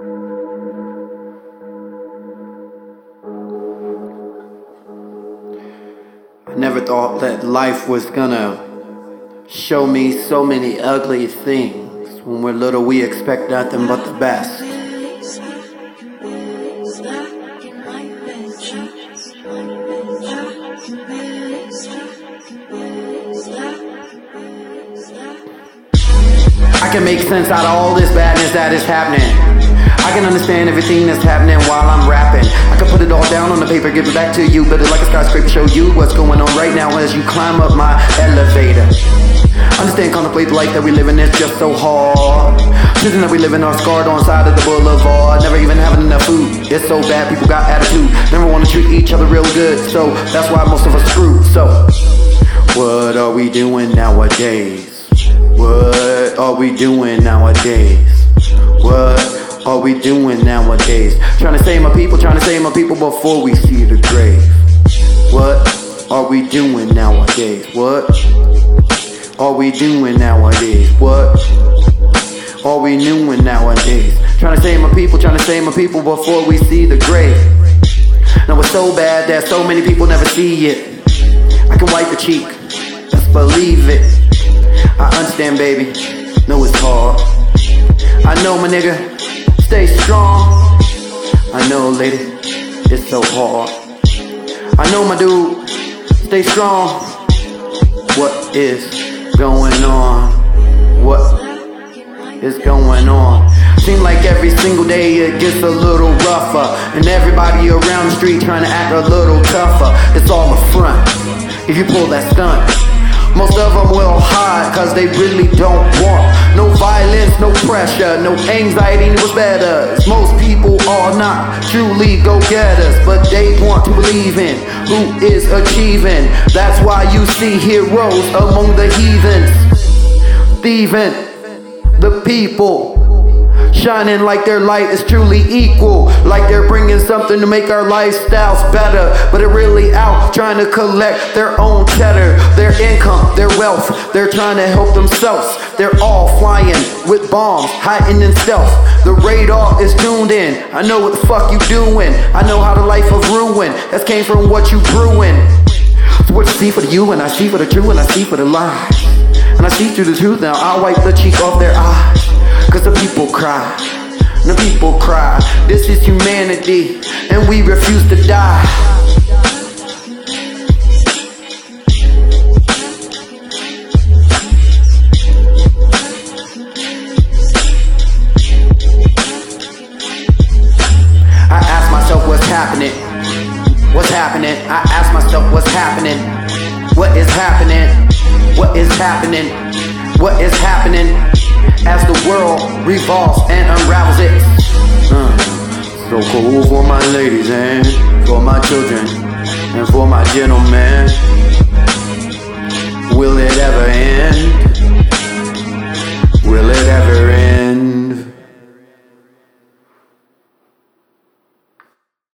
I never thought that life was gonna show me so many ugly things. When we're little, we expect nothing but the best. I can make sense out of all this badness that is happening. I can understand everything that's happening while I'm rapping. I can put it all down on the paper, give it back to you. But it's like a skyscraper, show you what's going on right now as you climb up my elevator. Understand, contemplate the life that we live in, it's just so hard. Prison that we live in are scarred on side of the boulevard. Never even having enough food. It's so bad, people got attitude. Never wanna treat each other real good. So that's why most of us screwed. So, what are we doing nowadays? What are we doing nowadays? What are we doing nowadays? Trying to save my people, trying to save my people before we see the grave. What are we doing nowadays? What are we doing nowadays? What are we doing nowadays? Trying to save my people, trying to save my people before we see the grave. Now it's so bad that so many people never see it. I can wipe the cheek, just believe it. I understand, baby. Know it's hard. I know, my nigga stay strong. I know, lady, it's so hard. I know, my dude, stay strong. What is going on? What is going on? Seem like every single day it gets a little rougher, and everybody around the street trying to act a little tougher. It's all a front. If you pull that stunt, most of them will hide cause they really don't want no violence, no pressure, no anxiety was better. Most people are not truly go-getters, but they want to believe in who is achieving. That's why you see heroes among the heathens, thieving the people shining like their light is truly equal, like they're bringing something to make our lifestyles better. But they're really out trying to collect their own cheddar, their income, their wealth. They're trying to help themselves. They're all flying with bombs, hiding in stealth. The radar is tuned in. I know what the fuck you doing. I know how the life of ruin that came from what you brewing. So what you see for the you, and I see for the true, and I see for the lie. And I see through the truth now. I wipe the cheek off their eyes. Cause the people cry. The people cry. This is humanity, and we refuse to die. I ask myself what's happening. What's happening? I ask myself what's happening. What is happening? What is happening? What is happening? As the world revolves and unravels it. Uh, so cool for my ladies and for my children and for my gentlemen.